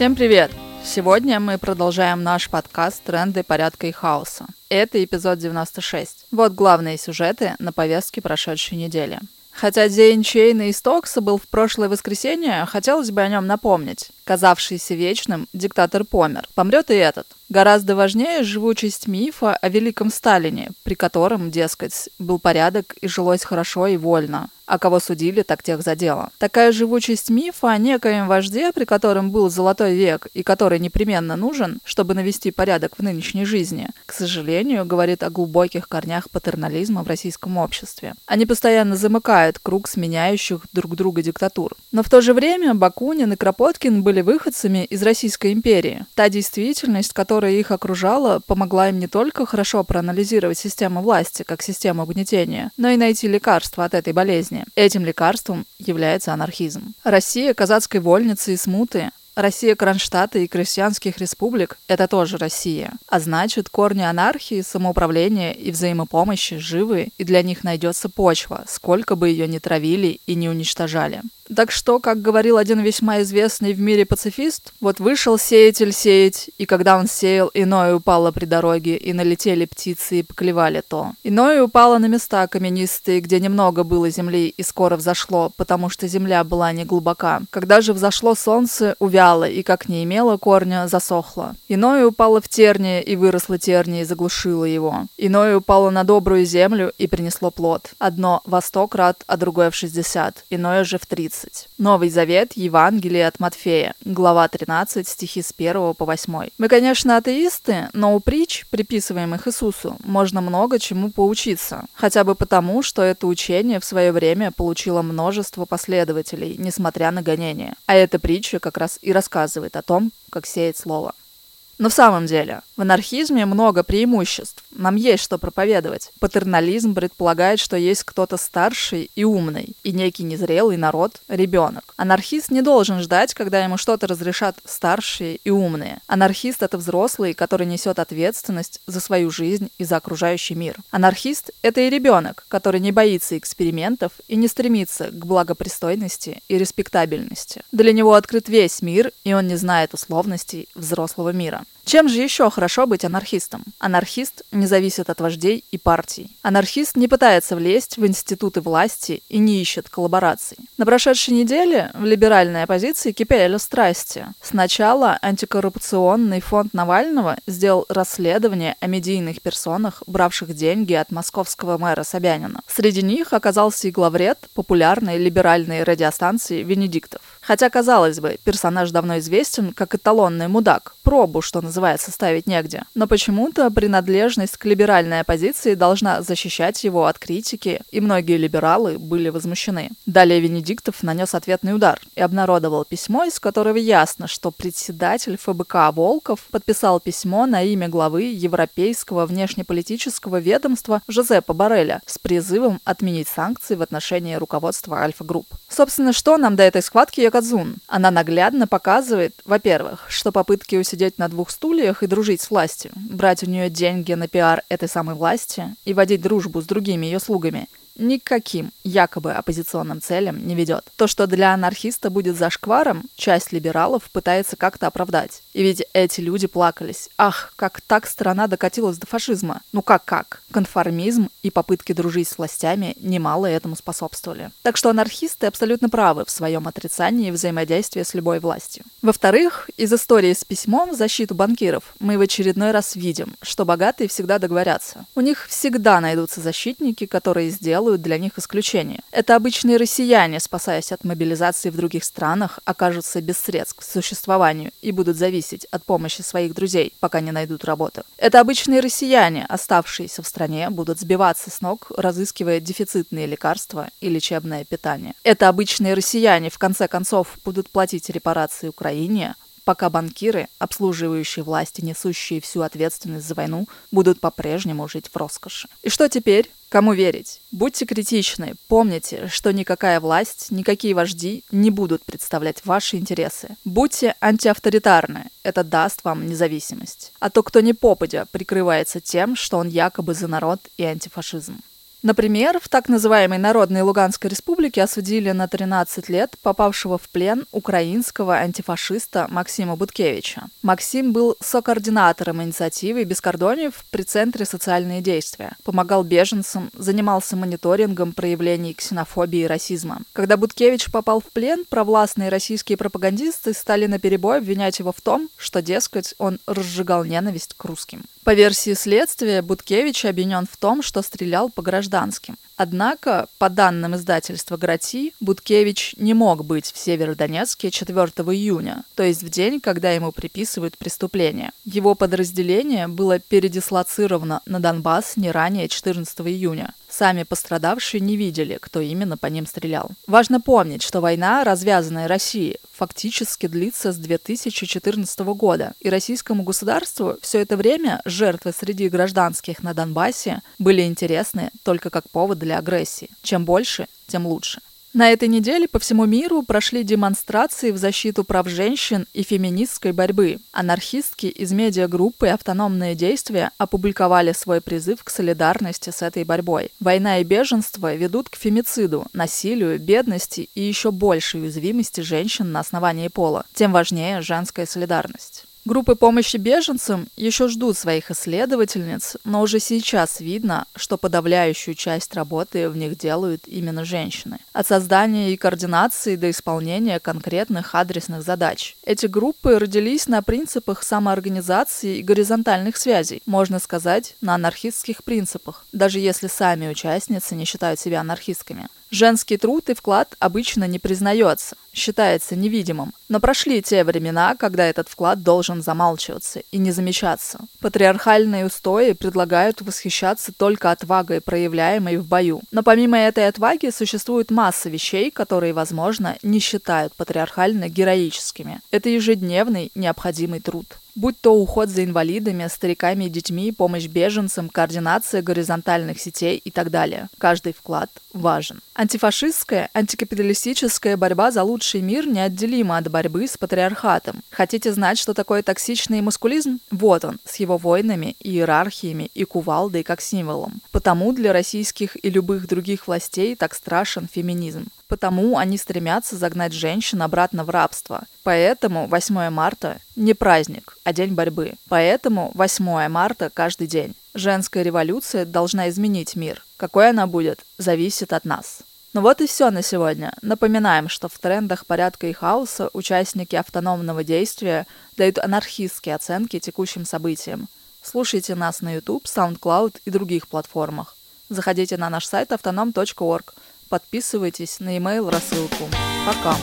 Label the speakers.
Speaker 1: Всем привет! Сегодня мы продолжаем наш подкаст «Тренды порядка и хаоса». Это эпизод 96. Вот главные сюжеты на повестке прошедшей недели. Хотя день Чейна и Стокса был в прошлое воскресенье, хотелось бы о нем напомнить. Казавшийся вечным, диктатор помер. Помрет и этот. Гораздо важнее живучесть мифа о великом Сталине, при котором, дескать, был порядок и жилось хорошо и вольно а кого судили, так тех за дело. Такая живучесть мифа о некоем вожде, при котором был золотой век и который непременно нужен, чтобы навести порядок в нынешней жизни, к сожалению, говорит о глубоких корнях патернализма в российском обществе. Они постоянно замыкают круг сменяющих друг друга диктатур. Но в то же время Бакунин и Кропоткин были выходцами из Российской империи. Та действительность, которая их окружала, помогла им не только хорошо проанализировать систему власти как систему угнетения, но и найти лекарство от этой болезни. Этим лекарством является анархизм. Россия казацкой вольницы и смуты Россия Кронштадта и крестьянских республик – это тоже Россия. А значит, корни анархии, самоуправления и взаимопомощи живы, и для них найдется почва, сколько бы ее ни травили и не уничтожали. Так что, как говорил один весьма известный в мире пацифист, вот вышел сеятель сеять, и когда он сеял, иное упало при дороге, и налетели птицы и поклевали то. Иное упало на места каменистые, где немного было земли, и скоро взошло, потому что земля была не глубока. Когда же взошло солнце, увяло, и как не имело корня, засохло. Иное упало в терние, и выросло терние, и заглушило его. Иное упало на добрую землю, и принесло плод. Одно во сто крат, а другое в шестьдесят, иное же в тридцать. 13. Новый Завет, Евангелие от Матфея, глава 13, стихи с 1 по 8. Мы, конечно, атеисты, но у притч, приписываемых Иисусу, можно много чему поучиться. Хотя бы потому, что это учение в свое время получило множество последователей, несмотря на гонения. А эта притча как раз и рассказывает о том, как сеять слово. Но в самом деле, в анархизме много преимуществ. Нам есть что проповедовать. Патернализм предполагает, что есть кто-то старший и умный, и некий незрелый народ – ребенок. Анархист не должен ждать, когда ему что-то разрешат старшие и умные. Анархист – это взрослый, который несет ответственность за свою жизнь и за окружающий мир. Анархист – это и ребенок, который не боится экспериментов и не стремится к благопристойности и респектабельности. Для него открыт весь мир, и он не знает условностей взрослого мира. Чем же еще хорошо быть анархистом? Анархист не зависит от вождей и партий. Анархист не пытается влезть в институты власти и не ищет коллабораций. На прошедшей неделе в либеральной оппозиции кипели страсти. Сначала антикоррупционный фонд Навального сделал расследование о медийных персонах, бравших деньги от московского мэра Собянина. Среди них оказался и главред популярной либеральной радиостанции «Венедиктов». Хотя, казалось бы, персонаж давно известен как эталонный мудак, пробу, что называется, ставить негде. Но почему-то принадлежность к либеральной оппозиции должна защищать его от критики, и многие либералы были возмущены. Далее Венедиктов нанес ответный удар и обнародовал письмо, из которого ясно, что председатель ФБК Волков подписал письмо на имя главы Европейского внешнеполитического ведомства Жозепа Барреля с призывом отменить санкции в отношении руководства Альфа-Групп. Собственно, что нам до этой схватки я Казун. Она наглядно показывает, во-первых, что попытки усидеть на двух стульях и дружить с властью, брать у нее деньги на пиар этой самой власти и водить дружбу с другими ее слугами – никаким якобы оппозиционным целям не ведет. То, что для анархиста будет зашкваром, часть либералов пытается как-то оправдать. И ведь эти люди плакались. Ах, как так страна докатилась до фашизма. Ну как-как? Конформизм и попытки дружить с властями немало этому способствовали. Так что анархисты абсолютно правы в своем отрицании взаимодействия с любой властью. Во-вторых, из истории с письмом в защиту банкиров мы в очередной раз видим, что богатые всегда договорятся. У них всегда найдутся защитники, которые сделают делают для них исключение. Это обычные россияне, спасаясь от мобилизации в других странах, окажутся без средств к существованию и будут зависеть от помощи своих друзей, пока не найдут работу. Это обычные россияне, оставшиеся в стране, будут сбиваться с ног, разыскивая дефицитные лекарства и лечебное питание. Это обычные россияне, в конце концов, будут платить репарации Украине, пока банкиры, обслуживающие власти, несущие всю ответственность за войну, будут по-прежнему жить в роскоши. И что теперь? Кому верить? Будьте критичны. Помните, что никакая власть, никакие вожди не будут представлять ваши интересы. Будьте антиавторитарны. Это даст вам независимость. А то, кто не попадя, прикрывается тем, что он якобы за народ и антифашизм. Например, в так называемой Народной Луганской Республике осудили на 13 лет попавшего в плен украинского антифашиста Максима Буткевича. Максим был сокоординатором инициативы «Бескордоньев» при Центре социальные действия, помогал беженцам, занимался мониторингом проявлений ксенофобии и расизма. Когда Буткевич попал в плен, провластные российские пропагандисты стали наперебой обвинять его в том, что, дескать, он разжигал ненависть к русским. По версии следствия, Буткевич обвинен в том, что стрелял по гражданским. Однако, по данным издательства «Грати», Буткевич не мог быть в Северодонецке 4 июня, то есть в день, когда ему приписывают преступление. Его подразделение было передислоцировано на Донбасс не ранее 14 июня. Сами пострадавшие не видели, кто именно по ним стрелял. Важно помнить, что война, развязанная Россией, фактически длится с 2014 года, и российскому государству все это время жертвы среди гражданских на Донбассе были интересны только как повод для агрессии. Чем больше, тем лучше. На этой неделе по всему миру прошли демонстрации в защиту прав женщин и феминистской борьбы. Анархистки из медиагруппы «Автономные действия» опубликовали свой призыв к солидарности с этой борьбой. Война и беженство ведут к фемициду, насилию, бедности и еще большей уязвимости женщин на основании пола. Тем важнее женская солидарность. Группы помощи беженцам еще ждут своих исследовательниц, но уже сейчас видно, что подавляющую часть работы в них делают именно женщины. От создания и координации до исполнения конкретных адресных задач. Эти группы родились на принципах самоорганизации и горизонтальных связей, можно сказать, на анархистских принципах, даже если сами участницы не считают себя анархистками. Женский труд и вклад обычно не признается, считается невидимым. Но прошли те времена, когда этот вклад должен замалчиваться и не замечаться. Патриархальные устои предлагают восхищаться только отвагой, проявляемой в бою. Но помимо этой отваги существует масса вещей, которые, возможно, не считают патриархально героическими. Это ежедневный необходимый труд будь то уход за инвалидами, стариками и детьми, помощь беженцам, координация горизонтальных сетей и так далее. Каждый вклад важен. Антифашистская, антикапиталистическая борьба за лучший мир неотделима от борьбы с патриархатом. Хотите знать, что такое токсичный мускулизм? Вот он, с его войнами, иерархиями и кувалдой как символом. Потому для российских и любых других властей так страшен феминизм. Потому они стремятся загнать женщин обратно в рабство. Поэтому 8 марта не праздник, а день борьбы. Поэтому 8 марта каждый день. Женская революция должна изменить мир. Какой она будет, зависит от нас. Ну вот и все на сегодня. Напоминаем, что в трендах порядка и хаоса участники автономного действия дают анархистские оценки текущим событиям. Слушайте нас на YouTube, SoundCloud и других платформах. Заходите на наш сайт autonom.org. Подписывайтесь на e-mail рассылку. Пока!